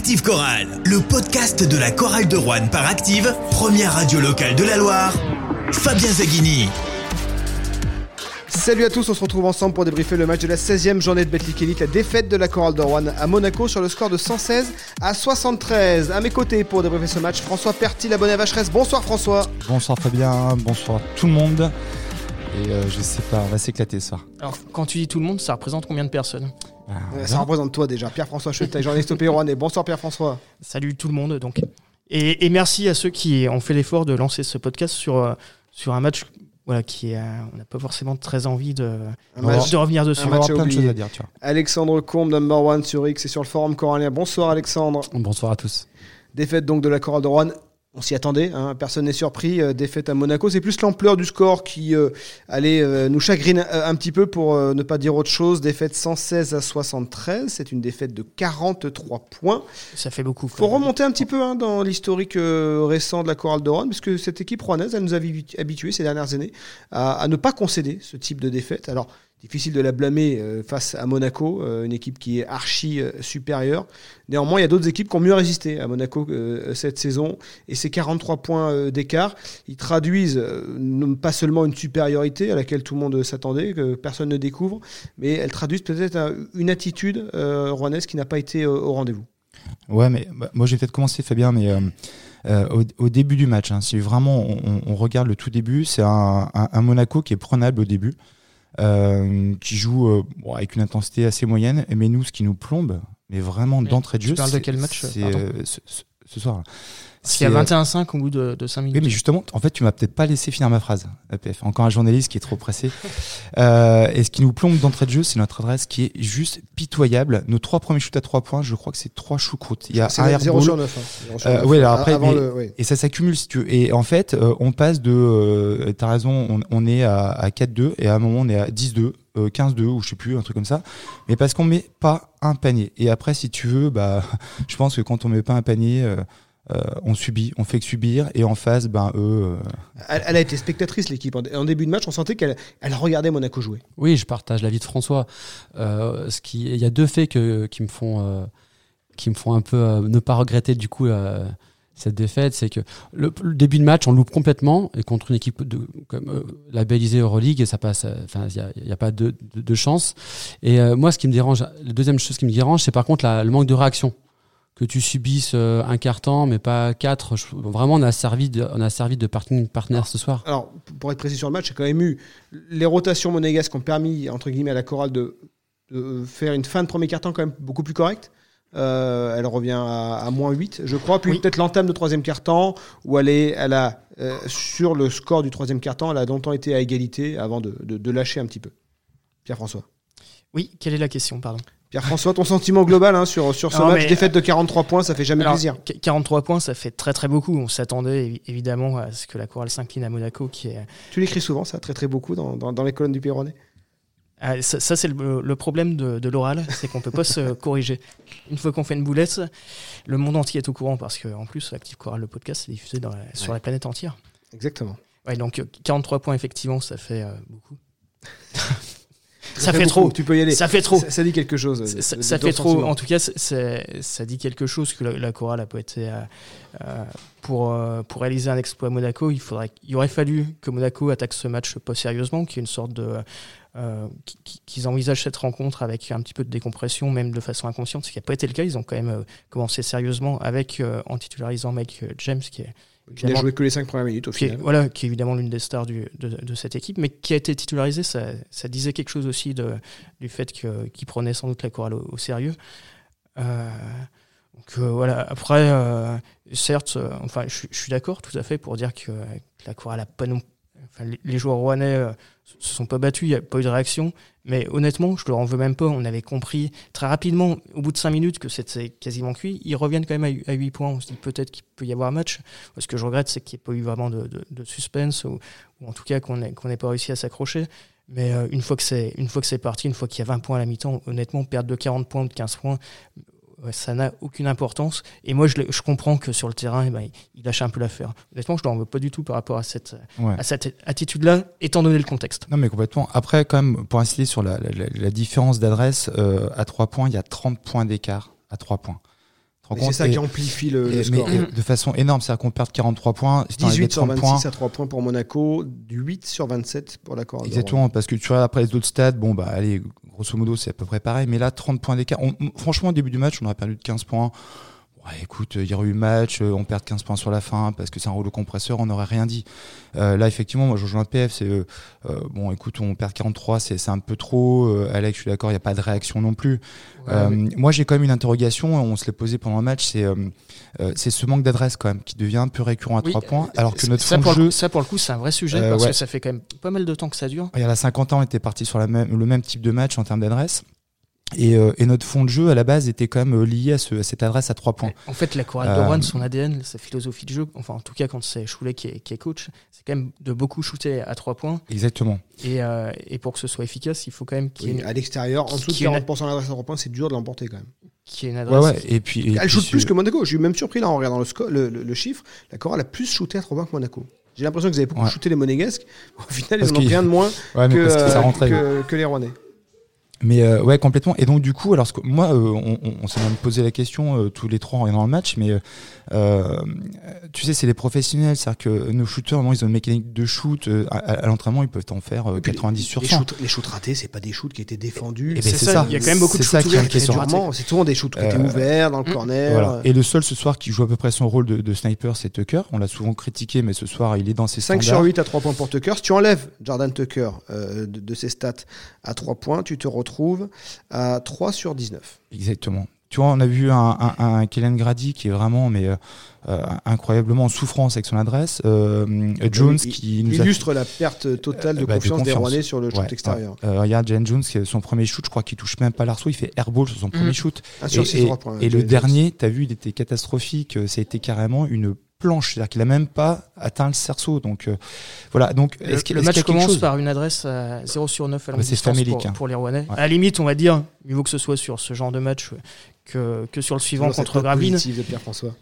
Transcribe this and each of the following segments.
Active Chorale, le podcast de la chorale de Rouen par Active, première radio locale de la Loire. Fabien Zaghini. Salut à tous, on se retrouve ensemble pour débriefer le match de la 16e journée de Betclic Elite, la défaite de la chorale de Rouen à Monaco sur le score de 116 à 73. À mes côtés pour débriefer ce match, François Perty, l'abonné à Vacheresse. Bonsoir François. Bonsoir Fabien, bonsoir tout le monde. Et euh, je sais pas, on va s'éclater ça. Alors, quand tu dis tout le monde, ça représente combien de personnes? Ah, euh, Ça représente toi déjà, Pierre-François Chetaille, journaliste au Pays Rouennais. Bonsoir Pierre-François. Salut tout le monde, donc. Et, et, merci à ceux qui ont fait l'effort de lancer ce podcast sur, euh, sur un match voilà, qui on n'a pas forcément très envie de, de revenir dessus. On plein de choses à dire. Tu vois. Alexandre Combe, number one sur X et sur le forum corallien. Bonsoir Alexandre. Bonsoir à tous. Défaite donc de la chorale de Rouen on s'y attendait, hein, personne n'est surpris. Euh, défaite à Monaco, c'est plus l'ampleur du score qui euh, allait euh, nous chagrine un petit peu pour ne pas dire autre chose. Défaite 116 à 73, c'est une défaite de 43 points. Ça fait beaucoup. Faut remonter un petit peu hein, dans l'historique récent de la chorale de Rouen, puisque cette équipe rouennaise, elle nous a habitués ces dernières années à, à ne pas concéder ce type de défaite. Alors difficile de la blâmer euh, face à Monaco, euh, une équipe qui est archi euh, supérieure. Néanmoins, il y a d'autres équipes qui ont mieux résisté à Monaco cette saison. Et ces 43 points d'écart, ils traduisent pas seulement une supériorité à laquelle tout le monde s'attendait, que personne ne découvre, mais elles traduisent peut-être une attitude rouennaise qui n'a pas été au rendez-vous. Ouais, mais bah, moi j'ai peut-être commencé, Fabien, mais... au, début du match. Hein, si vraiment on, regarde le tout début, c'est un, Monaco qui est prenable au début. Euh, qui joue euh, avec une intensité assez moyenne. Mais nous, ce qui nous plombe, mais vraiment d'entrée de jeu. Tu parles de quel match euh, ce, soir. Parce y a 21-5 au bout de, de 5 minutes. Oui, mais justement, en fait, tu m'as peut-être pas laissé finir ma phrase, APF. Encore un journaliste qui est trop pressé. euh, et ce qui nous plombe d'entrée de jeu, c'est notre adresse qui est juste pitoyable. Nos trois premiers shoots à trois points, je crois que c'est trois choucroutes. Il y a un 0 sur 9. Hein. Euh, oui, alors après, et ça s'accumule si tu veux. Et en fait, euh, on passe de, euh, t'as raison, on, on, est à, à 4-2 et à un moment on est à 10-2. 15-2 ou je sais plus, un truc comme ça. Mais parce qu'on met pas un panier. Et après, si tu veux, bah, je pense que quand on met pas un panier, euh, on subit, on fait que subir, et en face, ben eux. Euh, elle, a été spectatrice l'équipe. En, début de match, on sentait qu'elle elle regardait Monaco jouer. Oui, je partage l'avis de François. Euh, ce qui, il y a deux faits que, qui me font, qui me font un peu ne pas regretter du coup cette défaite, c'est que le, début de match, on loupe complètement et contre une équipe de, comme labellisée Euroleague, et ça passe. Enfin, il n'y a, pas de, de, chance. Et moi, ce qui me dérange, la deuxième chose qui me dérange, c'est par contre le manque de réaction que tu subisses euh, un carton, mais pas quatre. vraiment, on a servi de, on a servi de partenaire ce soir. Alors, pour être précis sur le match, j'ai quand même eu les rotations monégasques qui ont permis, entre guillemets, à la chorale de, faire une fin de premier carton quand même beaucoup plus correcte. Euh, elle revient à, moins 8, je crois. Puis peut-être l'entame de troisième quart-temps, où elle, est, elle a, euh, sur le score du troisième quart-temps, elle a longtemps été à égalité avant de, de lâcher un petit peu. Pierre-François. Oui, quelle est la question, pardon? Pierre-François, ton sentiment global hein, sur, sur ce match, défaite de 43 points, ça fait jamais plaisir. 43 points, ça fait très très beaucoup. On s'attendait évidemment à ce que la chorale s'incline à Monaco. Qui est... Tu l'écris souvent, ça, très très beaucoup dans, dans, les colonnes du Péronnet ah, ça, c'est le, problème de, de l'oral, c'est qu'on peut pas se corriger. Une fois qu'on fait une boulette, le monde entier est au courant parce qu'en plus, Active Chorale, le podcast, est diffusé dans sur la planète entière. Exactement. Ouais, donc 43 points, effectivement, ça fait euh, beaucoup. ça fait trop. Tu peux y aller. Ça fait trop. Ça, dit quelque chose. Ça, fait trop. En tout cas, ça dit quelque chose que la, chorale a pas été euh, euh, pour euh, pour réaliser un exploit à Monaco. Il faudrait, il aurait fallu que Monaco attaque ce match pas sérieusement, qu'il y ait une sorte de qu'ils envisagent cette rencontre avec un petit peu de décompression, même de façon inconsciente, ce qui n'a pas été le cas. Ils ont quand même commencé sérieusement avec en titularisant Mike James, qui est qui n'a joué que les 5 premières minutes au final. voilà, qui est évidemment l'une des stars du, de, de, cette équipe, mais qui a été titularisé, ça, ça disait quelque chose aussi de, du fait qu'il prenait sans doute la chorale au, sérieux. Euh, donc euh, voilà, après, euh, certes, enfin, je, suis d'accord tout à fait pour dire que, la chorale a pas non Les joueurs rouennais se sont pas battus, il n'y a pas eu de réaction. Mais honnêtement, je leur en veux même pas. On avait compris très rapidement, au bout de 5 minutes, que c'était quasiment cuit. Ils reviennent quand même à 8 points. On se dit peut-être qu'il peut y avoir un match. Ce que je regrette, c'est qu'il n'y ait pas eu vraiment de, suspense, ou, en tout cas qu'on n'ait pas réussi à s'accrocher. Mais euh, une fois que c'est parti, une fois qu'il y a 20 points à la mi-temps, honnêtement, perdre de 40 points ou de 15 points, ça n'a aucune importance. Et moi, je, je, comprends que sur le terrain, eh ben, il lâche un peu l'affaire. Honnêtement, je ne veux pas du tout par rapport à cette, à cette attitude-là, étant donné le contexte. Non, mais complètement. Après, quand même, pour insister sur la, la, la différence d'adresse, euh, à 3 points, il y a 30 points d'écart à 3 points. C'est ça qui amplifie le, score. Mais de façon énorme, c'est-à-dire qu'on perd 43 points. 18 sur 26 à 3 points pour Monaco, 8 sur 27 pour la Corée. Exactement, parce que tu vois, après les autres stades, bon, bah, allez, grosso modo, c'est à peu près pareil. Mais là, 30 points d'écart. Franchement, au début du match, on aurait perdu de 15 points. Ouais, écoute, il y aurait eu match, euh, on perd 15 points sur la fin parce que c'est un rouleau compresseur, on n'aurait rien dit. Euh, là, effectivement, moi, je rejoins le PF, c'est euh, bon, écoute, on perd 43, c'est un peu trop. Alex, je suis d'accord, il n'y a pas de réaction non plus. Moi, j'ai quand même une interrogation, on se l'est posé pendant le match, c'est c'est ce manque d'adresse quand même qui devient un peu récurrent à 3 points, alors que notre ça, fond jeu, ça pour le coup, c'est un vrai sujet parce que ça fait quand même pas mal de temps que ça dure. Il y a 50 ans, on était parti sur la même, le même type de match en termes d'adresse. Et, euh, et, notre fond de jeu à la base était quand même euh, lié à, ce, à cette adresse à trois points. En fait, la chorale de Rouen, son ADN, sa philosophie de jeu, enfin en tout cas quand c'est Choulet qui est, qui est coach, c'est quand même de beaucoup shooter à trois points. Exactement. Et, euh, et pour que ce soit efficace, il faut quand même qu'il y ait à l'extérieur, en dessous de 40% d'adresse à trois points, c'est dur de l'emporter quand même. Qui est une adresse. Ouais, ouais. Et puis, elle shoot plus que Monaco. Je suis même surpris là en regardant le, score, le, le, chiffre. La chorale a plus shooté à trois points que Monaco. J'ai l'impression que vous avez beaucoup shooté les Monégasques. Au final, ils en ont rien de moins que, que, que les Rouennais. Mais euh, ouais, complètement. Et donc du coup, alors moi, euh, on, on, s'est même posé la question euh, tous les trois en regardant le match, mais tu sais, c'est les professionnels, c'est-à-dire que nos shooters, ils ont une mécanique de shoot. à, l'entraînement, ils peuvent en faire 90 sur 100. Les shoots, ratés, c'est pas des shoots qui étaient défendus. Ben, c'est ça. Il y a quand même beaucoup de shoots ouverts. C'est souvent des shoots qui étaient ouverts dans le corner. Voilà. Et le seul ce soir qui joue à peu près son rôle de, de sniper, c'est Tucker. On l'a souvent critiqué, mais ce soir, il est dans ses 5 sur 8 à 3 points pour Tucker. Si tu enlèves Jordan Tucker de, de ses stats à 3 points, tu te retrouves à 3 sur 19. Exactement. Tu vois, on a vu un, un, Kellen Grady qui est vraiment mais euh, euh, incroyablement en souffrance avec son adresse. Euh, Jones qui nous illustre la perte totale de, bah, confiance, des Rouennais sur le shoot extérieur. regarde, Jalen Jones, son premier shoot, je crois qu'il touche même pas l'arceau, il fait airball sur son premier mhm. shoot. Ah, et, et, et le dernier, tu as vu, il était catastrophique. Ça a été carrément une planche, c'est-à-dire qu'il a même pas atteint le cerceau. Donc euh, voilà. Donc le, est le match commence par une adresse à 0 sur 9 à ah bah distance pour, hein. pour, les Rouennais. À la limite, on va dire, mieux vaut que ce soit sur ce genre de match que, que sur le suivant contre Gravelines. Pierre-François.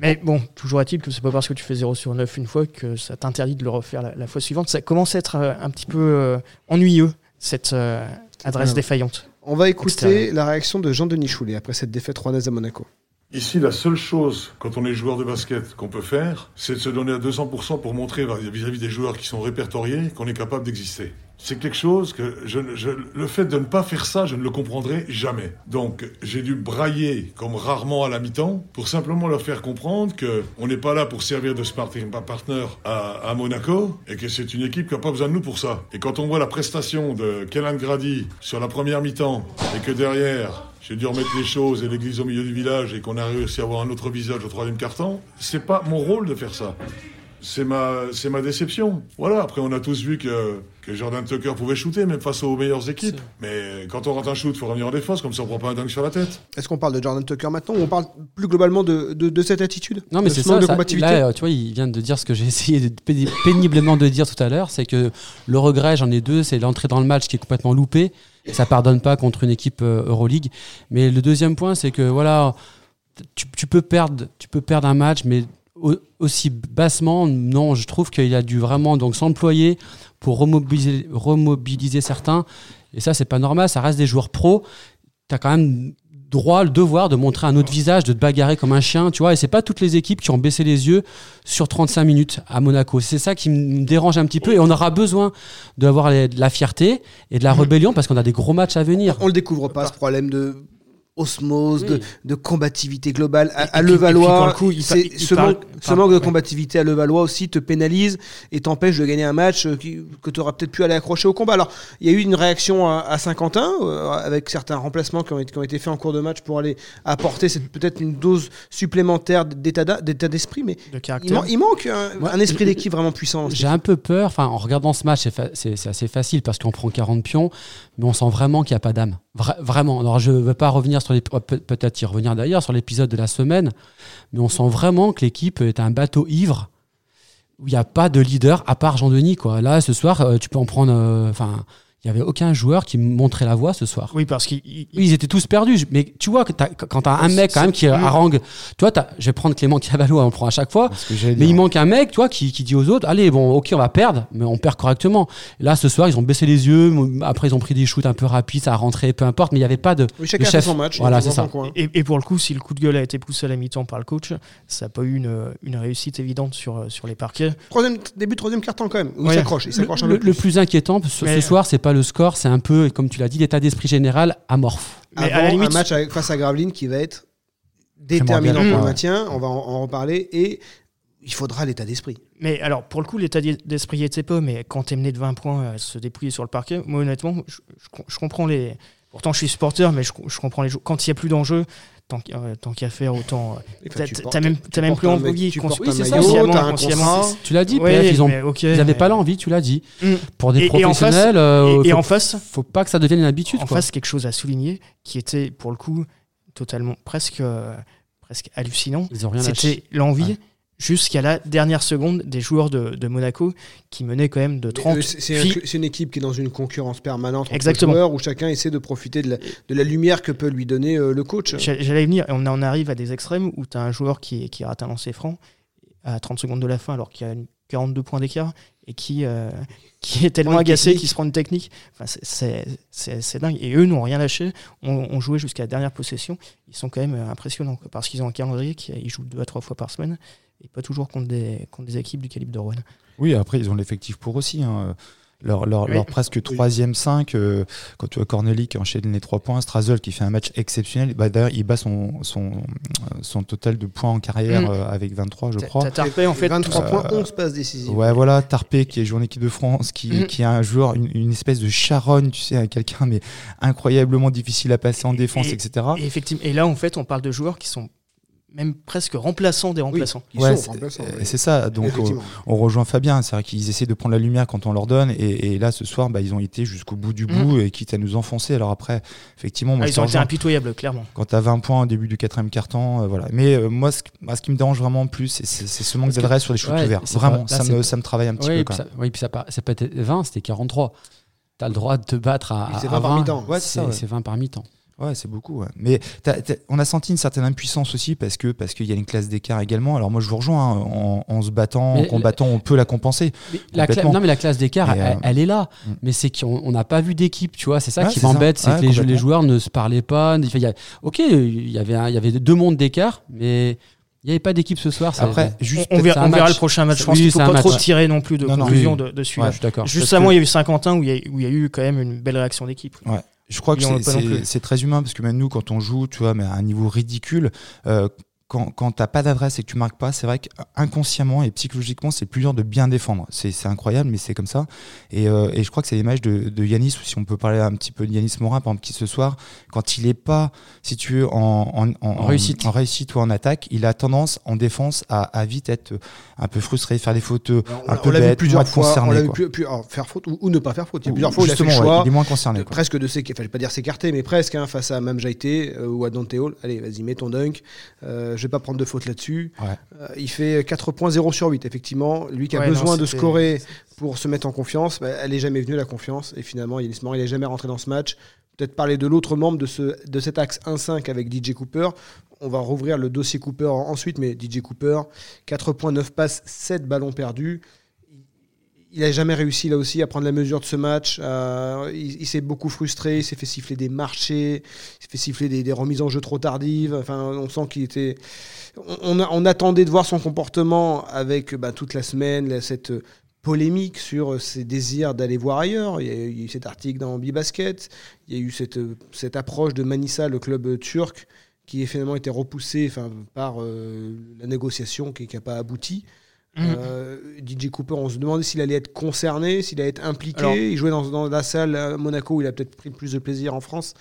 Mais bon, toujours est-il que c'est pas parce que tu fais 0 sur 9 une fois que ça t'interdit de le refaire la, fois suivante. Ça commence à être euh, un petit peu euh, ennuyeux, cette adresse défaillante. On va écouter la réaction de Jean-Denis Choulet après cette défaite rouennaise à Monaco. Ici, la seule chose, quand on est joueur de basket, qu'on peut faire, c'est de se donner à 200% pour montrer vis-à-vis des joueurs qui sont répertoriés qu'on est capable d'exister. C'est quelque chose que je, je, le fait de ne pas faire ça, je ne le comprendrai jamais. Donc, j'ai dû brailler comme rarement à la mi-temps pour simplement leur faire comprendre que on n'est pas là pour servir de sparring partner à, à Monaco et que c'est une équipe qui n'a pas besoin de nous pour ça. Et quand on voit la prestation de Kellan Grady sur la première mi-temps et que derrière j'ai dû remettre les choses et l'église au milieu du village et qu'on a réussi à avoir un autre visage au troisième carton. C'est pas mon rôle de faire ça. C'est ma, c'est ma déception. Voilà. Après, on a tous vu que, que Jordan Tucker pouvait shooter, même face aux meilleures équipes. Mais quand on rentre un shoot, il faut revenir en défense, comme ça on prend pas un dingue sur la tête. Est-ce qu'on parle de Jordan Tucker maintenant ou on parle plus globalement de, de, cette attitude? Non, mais c'est ça. ça là, tu vois, il vient de dire ce que j'ai essayé de, péniblement de dire tout à l'heure c'est que le regret, j'en ai deux, c'est l'entrée dans le match qui est complètement loupé ça pardonne pas contre une équipe euh, Euroleague. Mais le deuxième point, c'est que voilà, tu, peux perdre, tu peux perdre un match, mais aussi bassement, non, je trouve qu'il a dû vraiment donc s'employer pour remobiliser, remobiliser certains. Et ça, c'est pas normal. Ça reste des joueurs pros. Tu as quand même droit, le devoir de montrer un autre visage, de te bagarrer comme un chien, tu vois. Et c'est pas toutes les équipes qui ont baissé les yeux sur 35 minutes à Monaco. C'est ça qui me dérange un petit peu. Et on aura besoin d'avoir de la fierté et de la rébellion parce qu'on a des gros matchs à venir. On le découvre pas, ce problème de osmose, de, combativité globale. À, Levallois, ce, manque, de combativité à Levallois aussi te pénalise et t'empêche de gagner un match euh, que tu auras peut-être pu aller accrocher au combat. Alors, il y a eu une réaction à, Saint-Quentin euh, avec certains remplacements qui ont, été, qui ont, été, faits en cours de match pour aller apporter peut-être une dose supplémentaire d'état d'esprit, mais il, manque un, esprit d'équipe vraiment puissant. J'ai un peu peur, enfin, en regardant ce match, c'est assez facile parce qu'on prend 40 pions, mais on sent vraiment qu'il n'y a pas d'âme vraiment. Alors, je ne veux pas revenir sur les. Peut-être y revenir d'ailleurs sur l'épisode de la semaine, mais on sent vraiment que l'équipe est un bateau ivre où il n'y a pas de leader à part Jean-Denis. Quoi. Là, ce soir, euh, tu peux en prendre. Euh. Il y avait aucun joueur qui montrait la voie ce soir. Oui, parce qu'ils ils étaient tous perdus. Mais tu vois, que quand tu as un mec quand même qui harangue, tu vois, je vais prendre Clément Cavallo, on prend à chaque fois. Mais il manque un mec, tu vois, qui, qui, dit aux autres, allez, bon, ok, on va perdre, mais on perd correctement. Et là, ce soir, ils ont baissé les yeux. Après, ils ont pris des shoots un peu rapides, ça a rentré, peu importe. Mais il n'y avait pas de, oui, chacun chef. son match. Voilà, c'est ça. Et, et, pour le coup, si le coup de gueule a été poussé à la mi-temps par le coach, ça n'a pas eu une, une, réussite évidente sur, sur les parquets. Troisième, début de troisième carton quand même. Il s'accroche. Le, le, plus inquiétant ce, soir, c'est pas le score, c'est un peu, comme tu l'as dit, l'état d'esprit général amorphe. Mais à la limite, un match face à Gravelines qui va être déterminant pour le maintien, on va en, reparler, et il faudra l'état d'esprit. Mais alors, pour le coup, l'état d'esprit était peu, mais quand t'es mené de 20 points, à se dépouiller sur le parquet, moi honnêtement, je, comprends les. Pourtant, je suis supporter, mais je, comprends les. Quand il n'y a plus d'enjeu, tant, tant qu'à faire, autant. T'as même, as même plus envie. Tu portes oui, c'est ça. Tu l'as dit, ils, ont, ils avaient pas l'envie, tu l'as dit. Mm. Pour des professionnels, et, en face, faut pas que ça devienne une habitude. En face, quelque chose à souligner qui était, pour le coup, totalement presque, presque hallucinant. C'était l'envie jusqu'à la dernière seconde des joueurs de, Monaco qui menaient quand même de 30. C'est une équipe qui est dans une concurrence permanente entre joueurs où chacun essaie de profiter de la, lumière que peut lui donner euh, le coach. J'allais venir, on en arrive à des extrêmes où tu as un joueur qui, qui rate un lancer franc à 30 secondes de la fin alors qu'il y a 42 points d'écart et qui, euh, qui est tellement agacé qu'il se prend une technique. Enfin, c'est dingue. Et eux n'ont rien lâché, ont joué jusqu'à la dernière possession. Ils sont quand même impressionnants parce qu'ils ont un calendrier qui ils jouent deux à trois fois par semaine et pas toujours contre des, contre des équipes du calibre de Rouen. Oui, après, ils ont l'effectif pour aussi. Hein. Leur, leur, leur, presque troisième 5, euh, quand tu as Corneli qui enchaîne les trois points, Strazel qui fait un match exceptionnel, bah, d'ailleurs il bat son, son, son total de points en carrière mm. euh, avec 23 je crois. Tarpé en fait 23 points, 11 passes décisives. Ouais voilà, Tarpé qui est joué en équipe de France, qui, mm. qui est un joueur, une, espèce de charonne, tu sais, quelqu'un mais incroyablement difficile à passer en défense, etc. Et, effectivement, et là en fait on parle de joueurs qui sont même presque remplaçants des remplaçants. c'est ça. Donc on, rejoint Fabien. C'est vrai qu'ils essaient de prendre la lumière quand on leur donne. Et, là, ce soir, bah, ils ont été jusqu'au bout du bout mm. et quitte à nous enfoncer. Alors après, effectivement, moi, ah, ils ont été impitoyables, clairement. Quand tu as 20 points au début du quatrième carton, euh, voilà. Mais euh, moi, ce, ce, qui me dérange vraiment plus, c'est ce manque d'adresse sur les shoots ouverts. Vraiment, ça, me, ça me travaille un petit peu. Quand oui, puis ça, c'est pas 20, c'était 43. Tu as le droit de te battre à, à 20 par mi-temps. c'est 20 par mi-temps. Ouais, c'est beaucoup. Mais on a senti une certaine impuissance aussi parce que parce qu'il y a une classe d'écart également. Alors moi, je vous rejoins. Hein, en, se battant, en combattant, on peut la compenser. la non, mais la classe d'écart, euh, elle, est là. Mm. Mais c'est qu'on n'a pas vu d'équipe, tu vois. C'est ça qui m'embête, c'est que les, joueurs ne se parlaient pas. ok, il y avait il y avait deux mondes d'écart, mais il n'y avait pas d'équipe ce soir. Après, juste on, verra, le prochain match. Je pense qu'il ne faut pas trop tirer non plus de conclusion de, de celui-là. Juste avant, il y a eu Saint-Quentin où, où il y a eu quand même une belle réaction d'équipe. Ouais. Je crois que c'est très humain parce que même nous, quand on joue, tu vois, mais à un niveau ridicule, euh, quand, quand tu n'as pas d'adresse et que tu marques pas, c'est vrai qu'inconsciemment et psychologiquement, c'est plus dur de bien défendre. C'est incroyable, mais c'est comme ça. Et, euh, et, je crois que c'est l'image de, de Yanis, ou si on peut parler un petit peu de Yanis Morin, par exemple, qui ce soir, quand il n'est pas, si tu veux, en, en, en, réussite. en, réussite. ou en attaque, il a tendance en défense à, à vite être un peu frustré, faire des fautes un peu bêtes, plusieurs fois, concerné, on l'a vu plus, plus, faire faute ou, ne pas faire faute. Il y a plusieurs fois où il a fait le choix. il est moins concerné. Quoi. Presque de s'écarter, enfin, je vais pas dire s'écarter, mais presque, hein, face à Mamjaité euh, ou à Dante Hall. Allez, vas-y, mets ton dunk. Euh, je vais pas prendre de faute là dessus euh, il fait 4.0 sur 8, effectivement. Lui qui a besoin de scorer pour se mettre en confiance, bah, elle n'est jamais venue la confiance. Et finalement, il n'est jamais rentré dans ce match. Peut-être parler de l'autre membre de, ce, de cet axe 1-5 avec DJ Cooper. On va rouvrir le dossier Cooper ensuite, mais DJ Cooper, 4.9 passes, 7 ballons perdus il n'a jamais réussi là aussi à prendre la mesure de ce match. Euh, il, s'est beaucoup frustré, il s'est fait siffler des marchés, il s'est fait siffler des, remises en jeu trop tardives. Enfin, on sent qu'il était. On, attendait de voir son comportement avec bah, toute la semaine, cette polémique sur ses désirs d'aller voir ailleurs. Il y a eu cet article dans Bibasket, il y a eu cette, cette approche de Manissa, le club turc, qui a finalement été repoussé enfin, par euh, la négociation qui n'a pas abouti. Mm. Euh, DJ Cooper, on se demandait s'il allait être concerné, s'il allait être impliqué. il jouait dans, la salle à Monaco où il a peut-être pris plus de plaisir en France.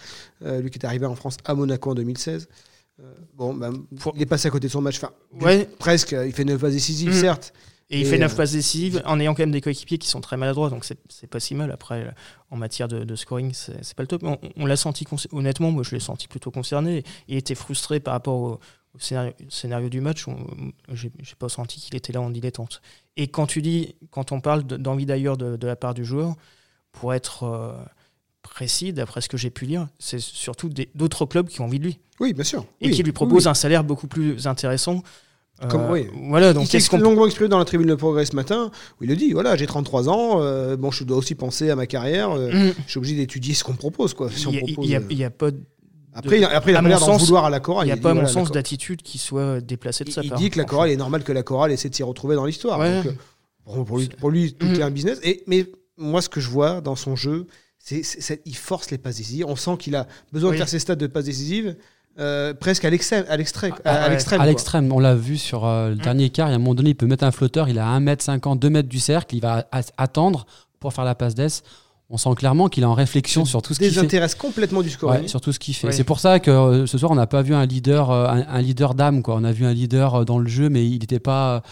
Euh, lui qui est arrivé en France à Monaco en 2016. Euh, bon, ben, il est passé à côté de son match. Enfin, ouais. presque. Il fait 9 phases décisives, mm. certes. Et, il fait 9 passes décisives en ayant quand même des coéquipiers qui sont très maladroits, donc c'est pas si mal. Après, en matière de, scoring, c'est pas le top. On, on l'a senti, honnêtement, moi je l'ai senti plutôt concerné. Il était frustré par rapport au, scénario, scénario, du match, j'ai pas senti qu'il était là en dilettante. Et quand tu dis, quand on parle d'envie d'ailleurs de, la part du joueur, pour être précis, d'après ce que j'ai pu lire, c'est surtout d'autres clubs qui ont envie de lui. Oui, bien sûr. Et qui lui proposent un salaire beaucoup plus intéressant. Comme, euh, oui. Voilà, donc il s'est longuement exprimé dans la tribune de Progrès ce matin, où il le dit voilà, j'ai 33 ans, euh, bon, je dois aussi penser à ma carrière, euh, mm. je suis obligé d'étudier ce qu'on me propose. Quoi, il n'y a, pas de après, il a l'air d'en vouloir à la chorale. Il n'y a pas, à mon sens, d'attitude qui soit déplacée de sa il part. Il dit que la chorale est normal que la chorale essaie de s'y retrouver dans l'histoire. pour, lui, pour lui, tout est un business. Et, mais moi, ce que je vois dans son jeu, c'est il force les passes décisives. On sent qu'il a besoin de faire ses stades de passes décisives. Euh, presque à l'extrême. À l'extrême. à, l'extrême. On l'a vu sur euh, le mm. dernier quart. Il y a un moment donné, il peut mettre un flotteur. Il a 1m50, 2 mètres du cercle. Il va attendre pour faire la passe d'ess. On sent clairement qu'il est en réflexion sur tout ce qu'il fait. désintéresse complètement du score. sur tout ce qu'il fait. C'est pour ça que euh, ce soir, on n'a pas vu un leader, un, leader d'âme. On a vu un leader dans le jeu, mais il n'était pas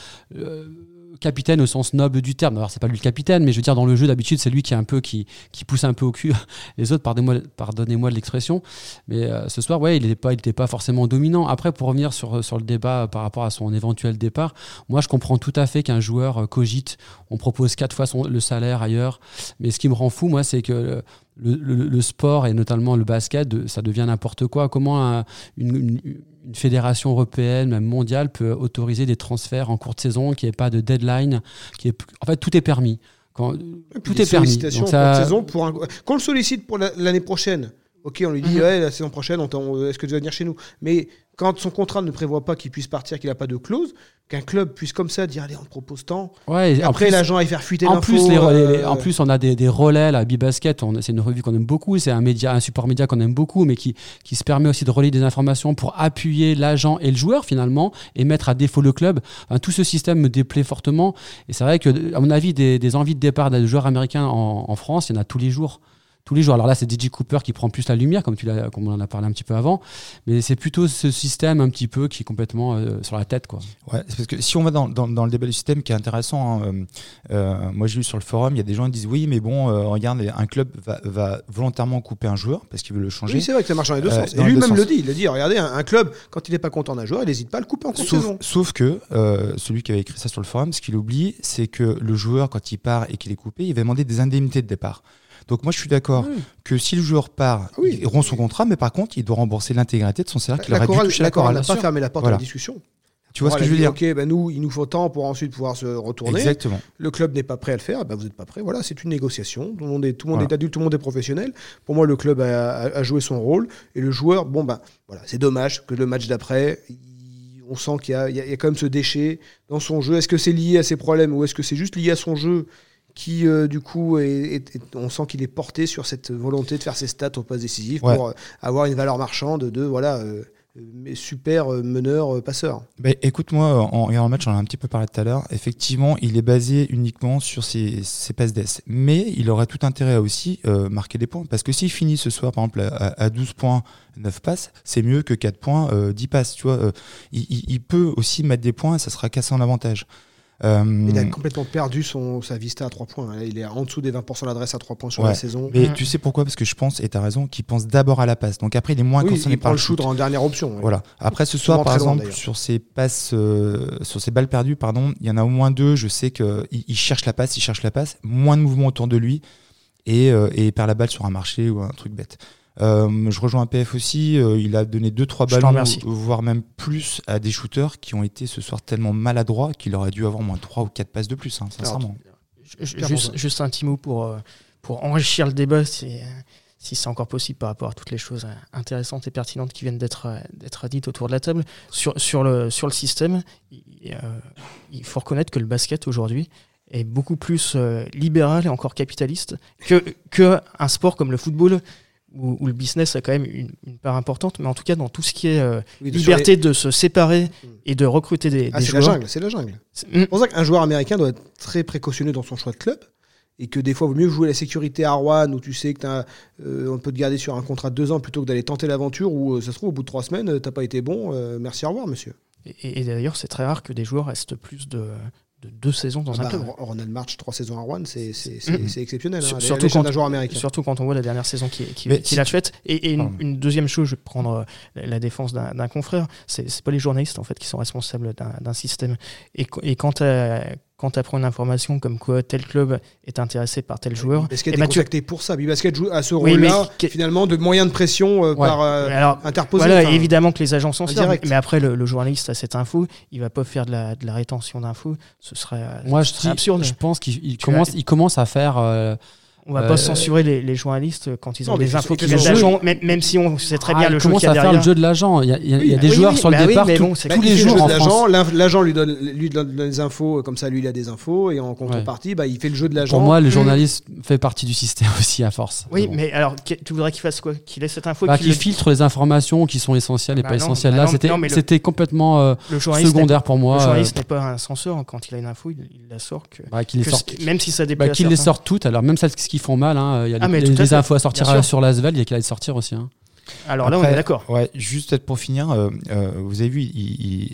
capitaine au sens noble du terme. Alors c'est pas lui le capitaine, mais je veux dire dans le jeu d'habitude c'est lui qui est un peu qui, pousse un peu au cul les autres. Pardonnez-moi de l'expression, mais euh, ce soir ouais il n'était pas forcément dominant. Après pour revenir sur sur le débat par rapport à son éventuel départ, moi je comprends tout à fait qu'un joueur euh, cogite. On propose quatre fois son, le salaire ailleurs, mais ce qui me rend fou moi c'est que le, le, sport et notamment le basket, ça devient n'importe quoi. Comment une une fédération européenne, même mondiale, peut autoriser des transferts en courte saison, qui n'y ait pas de deadline, qui est, en fait, tout est permis. Quand, tout est permis. Donc ça... saison pour un... Quand on le sollicite pour l'année prochaine, ok, on lui dit, mhm. ouais, la saison prochaine, est-ce que tu vas venir chez nous? Mais quand son contrat ne prévoit pas qu'il puisse partir, qu'il n'a pas de clause, qu'un club puisse comme ça dire allez on te propose tant. Ouais, après l'agent aille faire fuiter en plus les, euh, en plus on a des, des relais la Bibasket c'est une revue qu'on aime beaucoup c'est un média un support média qu'on aime beaucoup mais qui, qui se permet aussi de relayer des informations pour appuyer l'agent et le joueur finalement et mettre à défaut le club. Tout ce système me déplaît fortement et c'est vrai que à mon avis des, des envies de départ des joueurs américains en, en France il y en a tous les jours tous les jours. Alors là, c'est DJ Cooper qui prend plus la lumière, comme, tu l'as, comme on en a parlé un petit peu avant, mais c'est plutôt ce système un petit peu qui est complètement euh, sur la tête. Quoi. Ouais, c'est parce que si on va dans, dans, dans, le débat du système qui est intéressant, hein, euh, euh, moi j'ai lu sur le forum, il y a des gens qui disent oui, mais bon, regarde, un club va, va, volontairement couper un joueur parce qu'il veut le changer. Oui, c'est vrai que ça marche dans les deux sens. Et lui-même le dit, il le dit, regardez, un, club, quand il n'est pas content d'un joueur, il n'hésite pas à le couper en sauf, saison. Sauf que celui qui avait écrit ça sur le forum, ce qu'il oublie, c'est que le joueur, quand il part et qu'il est coupé, il va demander des indemnités de départ. Donc moi je suis d'accord que si le joueur part, il rompt son contrat, mais par contre il doit rembourser l'intégralité de son salaire qu'il aurait dû toucher la chorale. n'a pas fermé la porte à la discussion. Tu vois ce que je veux dire Ok, ben nous, il nous faut temps pour ensuite pouvoir se retourner. Exactement. Le club n'est pas prêt à le faire, ben vous n'êtes pas prêt. Voilà, c'est une négociation. Tout le monde est, tout le monde est adulte, tout le monde est professionnel. Pour moi, le club a, joué son rôle et le joueur, bon ben voilà, c'est dommage que le match d'après, on sent qu'il y, y, a quand même ce déchet dans son jeu. Est-ce que c'est lié à ses problèmes ou est-ce que c'est juste lié à son jeu qui euh, du coup on sent qu'il est porté sur cette volonté de faire ses stats au pas décisif pour euh, avoir une valeur marchande de voilà euh, super meneur passeur. Bah, écoute moi en regardant le match, j'en ai un petit peu parlé tout à l'heure. Effectivement, il est basé uniquement sur ses, ses passes d'ess, mais il aurait tout intérêt à aussi marquer des points parce que s'il finit ce soir par exemple à, 12 points 9 passes, c'est mieux que 4 points 10 passes, tu vois. Il, il, peut aussi mettre des points, ça sera cassé en avantage. Euh, il a complètement perdu son, sa vista à 3 points. Il est en dessous des 20% d'adresse à 3 points sur la saison. Mais tu sais pourquoi? Parce que je pense, et tu as raison, qu'il pense d'abord à la passe. Donc après, il est moins oui, concerné il par le shoot en dernière option. Voilà. Après, ce soir, par exemple, sur ses passes, euh, sur ses balles perdues, pardon, il y en a au moins deux. Je sais qu'il il cherche la passe, il cherche la passe. Moins de mouvement autour de lui et, euh, et il perd la balle sur un marché ou un truc bête. Euh, je rejoins un PF aussi. Euh, il a donné 2-3 ballons, voire même plus, à des shooters qui ont été ce soir tellement maladroits qu'il aurait dû avoir moins 3 ou 4 passes de plus, hein, sincèrement. juste, juste, un petit mot pour, euh, pour enrichir le débat, si, si c'est encore possible par rapport à toutes les choses intéressantes et pertinentes qui viennent d'être dites autour de la table. Sur, sur, le, sur le système, il, il faut reconnaître que le basket aujourd'hui est beaucoup plus libéral et encore capitaliste que, que un sport comme le football où, le business a quand même une, part importante, mais en tout cas dans tout ce qui est euh, liberté de se séparer mm. et de recruter des, ah, joueurs. C'est la jungle, c'est la jungle. C'est pour ça qu'un joueur américain doit être très précautionneux dans son choix de club et que des fois, il vaut mieux jouer la sécurité à Rouen où tu sais que euh, on peut te garder sur un contrat de deux ans plutôt que d'aller tenter l'aventure où euh, ça se trouve au bout de trois semaines, t'as pas été bon, merci, au revoir, monsieur. Et, et d'ailleurs, c'est très rare que des joueurs restent plus de, deux saisons dans ah un bah, club. Ronald March, trois saisons à Rouen, c'est mm-hmm. exceptionnel. Hein, surtout, quand, joueur américain. surtout quand on voit la dernière saison qu'il qui, a faite. Et, une, deuxième chose, je vais prendre euh, la défense d'un confrère, c'est pas les journalistes en fait qui sont responsables d'un système. Et, et quand, quand tu apprends une information comme quoi tel club est intéressé par tel joueur. Basket est contacté pour ça. Bibasket joue à ce rôle-là, finalement, de moyens de pression euh, par euh, alors, interposé. Voilà, évidemment que les agents sont servent, mais après, le, journaliste a cette info, il va pas faire de la, de la rétention d'infos. Ce serait, Moi, je absurde. Je pense qu'il commence, il commence à faire. Euh, on va pas euh, censurer les, les, journalistes quand ils ont des infos qui viennent d'agents, même, même si on sait très bien ah, le jeu qu'il y a derrière. faire le jeu de l'agent. Il y a, il y a des joueurs sur le bah départ bon, tous, les jours en l'agent. L'agent lui donne, lui donne des infos, comme ça lui il a des infos, et en contrepartie, bah, il fait le jeu de l'agent. Pour moi, le journaliste fait partie du système aussi à force. Oui, mais alors tu voudrais qu'il fasse quoi? Qu'il ait cette info bah, Qu'il filtre les informations qui sont essentielles et bah pas essentielles. Là, c'était complètement euh, secondaire pour moi. Le journaliste n'est pas un censeur. Quand il a une info, il la sort. Même si ça. Qu'il les sorte toutes. Alors même celles qui font mal y a ah, des, infos à sortir sur l'Asvel, il y a qu'à les sortir aussi. Hein. Alors là, on est d'accord. Ouais, juste pour finir, euh, euh, vous avez vu,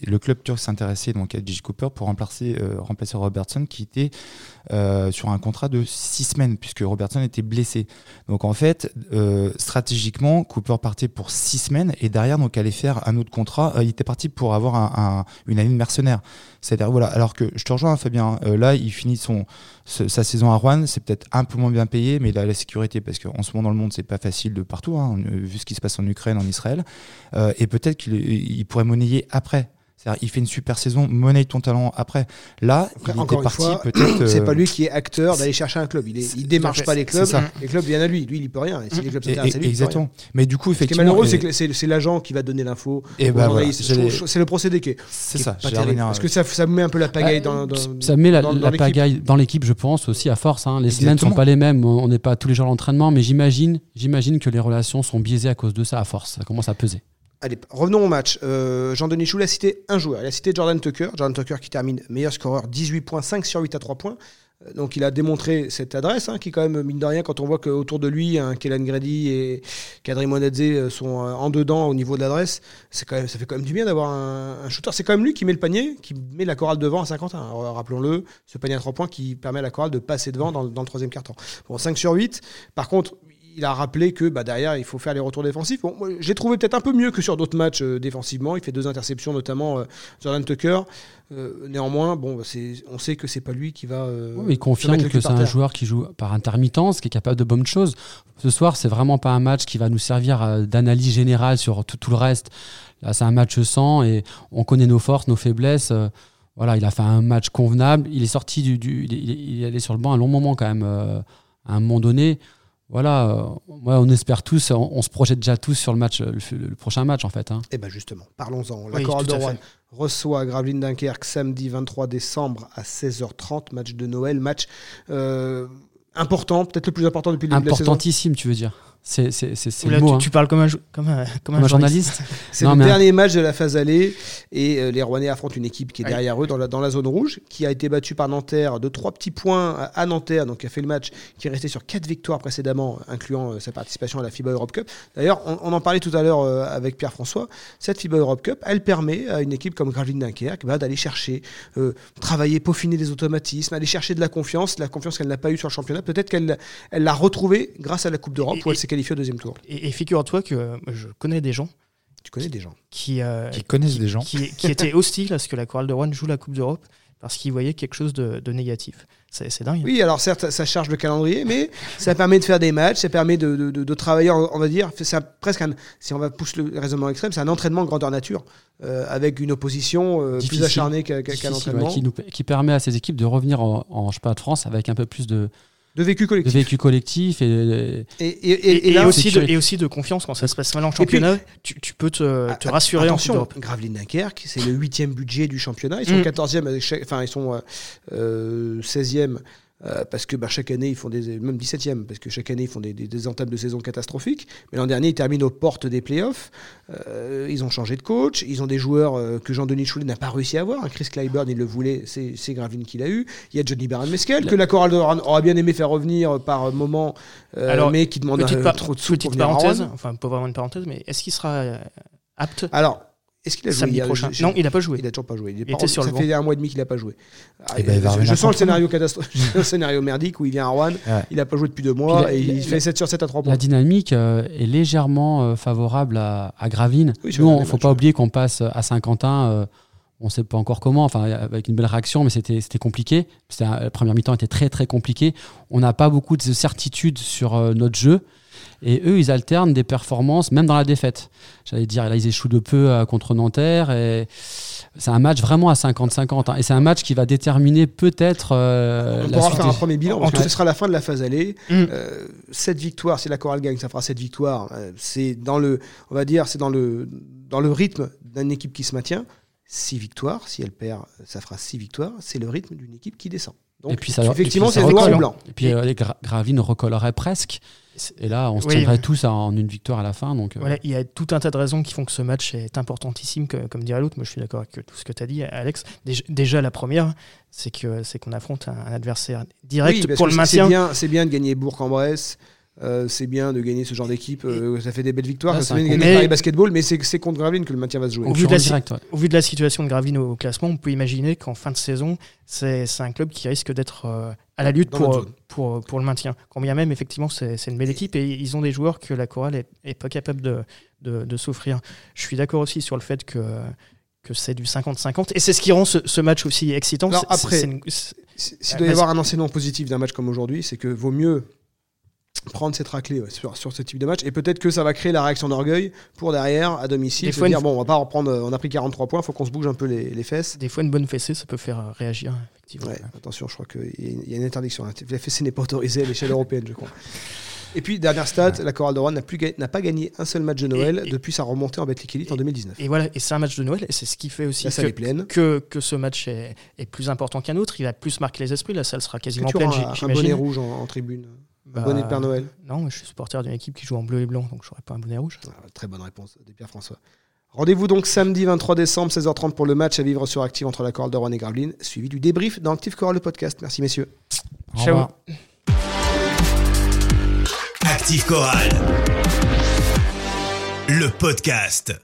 le club turc s'intéressait donc à J. Cooper pour remplacer, euh, remplacer Robertson qui était sur un contrat de six semaines puisque Robertson était blessé. Donc en fait, stratégiquement, Cooper partait pour six semaines et derrière donc allait faire un autre contrat. il était parti pour avoir un, une année de mercenaire. C'est-à-dire voilà. Alors que je te rejoins, Fabien. là, il finit son sa saison à Rouen, c'est peut-être un peu moins bien payé, mais il a la sécurité parce qu'en ce moment dans le monde, c'est pas facile de partout, hein, vu ce qui se passe en Ukraine, en Israël. Euh, et peut-être qu'il pourrait monnayer après il fait une super saison, monnaie ton talent après. Là, il encore était parti peut-être. C'est pas lui qui est acteur d'aller chercher un club. Il, est, démarche pas les clubs. Les clubs viennent à lui. Lui, il peut rien. Et si les clubs s'intéressent à lui, exactement. Mais du coup, effectivement. Ce qui est malheureux, c'est que c'est l'agent qui va donner l'info. Bah c'est le procédé qui est. C'est ça. Parce que ça, ça met un peu la pagaille dans, Ça met la, pagaille dans l'équipe, je pense aussi à force. Hein. Les semaines sont pas les mêmes. On n'est pas tous les jours à l'entraînement, mais j'imagine, j'imagine que les relations sont biaisées à cause de ça à force. Ça commence à peser. Allez, revenons au match. Euh, Jean-Denis Chou a cité un joueur. Il a cité Jordan Tucker. Jordan Tucker qui termine meilleur scoreur, 18.5 sur 8 à 3 points. Euh, donc il a démontré cette adresse, hein, qui quand même, mine de rien, quand on voit qu'autour de lui, hein, Kellen Grady et Kadri Monadze euh, sont en dedans au niveau de l'adresse, ça fait quand même du bien d'avoir un, shooter. C'est quand même lui qui met le panier, qui met la chorale devant à 51. Rappelons-le, ce panier à 3 points qui permet à la chorale de passer devant dans, dans le troisième quart-temps. Bon, 5 sur 8. Par contre, il a rappelé que bah, derrière, il faut faire les retours défensifs. Bon, j'ai trouvé peut-être un peu mieux que sur d'autres matchs euh, défensivement. Il fait deux interceptions, notamment euh, Jordan Tucker. Euh, néanmoins, bon, bah, on sait que c'est pas lui qui va. il confirme que c'est un joueur qui joue par intermittence, qui est capable de bonnes choses. Ce soir, c'est vraiment pas un match qui va nous servir d'analyse générale sur tout, le reste. Là, c'est un match sans et on connaît nos forces, nos faiblesses. voilà, il a fait un match convenable. Il est sorti du, il, il, est allé sur le banc un long moment quand même. à un moment donné voilà, euh, on espère tous, on, se projette déjà tous sur le match, le, prochain match en fait. Et hein. eh bien justement, parlons-en. La Chorale de Rouen reçoit Gravelines Dunkerque samedi 23 décembre à 16h30, match de Noël, match euh, important, peut-être le plus important depuis le début de la saison. Importantissime, tu veux dire c'est le mot, tu, hein. parles comme un, comme un, comme un, journaliste. C'est le dernier match de la phase allée et euh, les Rouennais affrontent une équipe qui est derrière eux dans la, dans la zone rouge, qui a été battue par Nanterre de trois petits points à, Nanterre, donc qui a fait le match, qui est resté sur quatre victoires précédemment, incluant euh, sa participation à la FIBA Europe Cup. D'ailleurs, on, en parlait tout à l'heure euh, avec Pierre-François. Cette FIBA Europe Cup, elle permet à une équipe comme Gravelines Dunkerque bah, d'aller chercher, travailler, peaufiner les automatismes, aller chercher de la confiance, la confiance qu'elle n'a pas eue sur le championnat. Peut-être qu'elle l'a retrouvée grâce à la Coupe d'Europe où elle s'est qualifiée au deuxième tour. Et, figure-toi que euh, je connais des gens. Tu connais des gens Qui, euh, qui connaissent des gens Qui, étaient hostiles à ce que la chorale de Rouen joue la Coupe d'Europe parce qu'ils voyaient quelque chose de, négatif. C'est dingue. Oui, alors certes, ça charge le calendrier, mais ça permet de faire des matchs, ça permet de, de, travailler, on va dire, c'est presque un, si on va pousser le raisonnement extrême, c'est un entraînement grandeur nature, euh, avec une opposition plus acharnée qu'un entraînement. qui, qui, permet à ces équipes de revenir en, en de France avec un peu plus de, de vécu collectif. De vécu collectif et, et, aussi de, et aussi de confiance quand ça se passe mal en championnat. tu, tu, peux te, te rassurer attention, en Gravelines Dunkerque, c'est le huitième budget du championnat. Ils sont 14e, mm. enfin ils sont euh, 16e euh, parce que bah, chaque année, ils font des. Même 17e, parce que chaque année, ils font des, des, entames de saison catastrophiques. Mais l'an dernier, ils terminent aux portes des playoffs. Euh, ils ont changé de coach. Ils ont des joueurs euh, que Jean-Denis Choulet n'a pas réussi à avoir. Chris Clyburn, il le voulait, c'est Gravine qui l'a eu. Il y a Johnny Baron Meskel, que la chorale aura bien aimé faire revenir par moment, mais qui demande un, trop de sous petite parenthèse, enfin, pas vraiment une parenthèse, mais est-ce qu'il sera apte Alors, est-ce qu'il a joué? Samedi prochain. Non, il n'a pas joué. Il n'a toujours pas joué. Il, était sur ça fait un mois et demi qu'il n'a pas joué. Eh ben, je, sens le scénario catastrophique, le scénario merdique où il vient à Rouen, il n'a pas joué depuis deux mois et il, fait 7 sur 7 à 3 points. La dynamique euh, est légèrement euh, favorable à, à Gravine. Nous, il ne faut pas oublier qu'on passe à Saint-Quentin. On sait pas encore comment, enfin avec une belle réaction, mais c'était c'était compliqué. La première mi-temps était très très compliqué. On n'a pas beaucoup de certitude sur euh, notre jeu. Et eux, ils alternent des performances, même dans la défaite. J'allais dire, là, ils échouent de peu euh, contre Nanterre. Et c'est un match vraiment à 50-50. Hein. Et c'est un match qui va déterminer peut-être. Euh, on pourra faire un premier bilan, parce que ce sera la fin de la phase allée. Mm. cette victoire, si la chorale gagne, ça fera cette victoire. c'est dans le, on va dire, c'est dans le, dans le rythme d'une équipe qui se maintient. 6 victoires. Si elle perd, ça fera 6 victoires. C'est le rythme d'une équipe qui descend. Donc, et puis ça, effectivement, c'est noir ou blanc. Et puis euh, les Gravine recollerait presque. Et là, on se tiendrait tous en une victoire à la fin. Donc, euh. il y a tout un tas de raisons qui font que ce match est importantissime, comme dirait l'autre. Moi, je suis d'accord avec tout ce que tu as dit, Alex. Déjà, la première, c'est que c'est qu'on affronte un, adversaire direct pour le maintien. C'est bien, bien de gagner Bourg-en-Bresse. Euh, c'est bien de gagner ce genre d'équipe. Euh, ça fait des belles victoires. ça fait de gagner Paris Basketball, mais c'est contre Gravelines que le maintien va se jouer. Au vu, de la, au vu de la situation de Gravelines au, classement, on peut imaginer qu'en fin de saison, c'est un club qui risque d'être euh, à la lutte pour, pour, pour, le maintien. Quand bien même, effectivement, c'est une belle équipe et ils ont des joueurs que la chorale est, pas capable de, de, de s'offrir. Je suis d'accord aussi sur le fait que que c'est du 50-50 et c'est ce qui rend ce, match aussi excitant. Alors après, s'il doit y avoir un enseignement positif d'un match comme aujourd'hui, c'est que vaut mieux prendre cette raclée sur, sur, ce type de match et peut-être que ça va créer la réaction d'orgueil pour derrière à domicile des dire bon on va pas reprendre on a pris 43 points faut qu'on se bouge un peu les, fesses des fois une bonne fessée ça peut faire euh, réagir effectivement attention je crois qu'il y a une interdiction la fessée n'est pas autorisée à l'échelle européenne je crois et puis, dernière stat, la Chorale de Rouen n'a pas gagné un seul match de Noël depuis sa remontée en Betclic Elite en 2019. Et voilà, et c'est un match de Noël, et c'est ce qui fait aussi que, que, que, ce match est, est plus important qu'un autre. Il a plus marqué les esprits. La salle sera quasiment pleine. Un, un bonnet rouge en tribune? Bah, bonnet de Père Noël Non, je suis supporter d'une équipe qui joue en bleu et blanc, donc j'aurais pas un bonnet rouge. Ah, très bonne réponse des Pierre François. Rendez-vous donc samedi 23 décembre, 16h30 pour le match à vivre sur Active entre la Chorale de Rouen et Gravelines, suivi du débrief dans Active Chorale, le podcast. Merci messieurs. Ciao. Active Chorale, le podcast.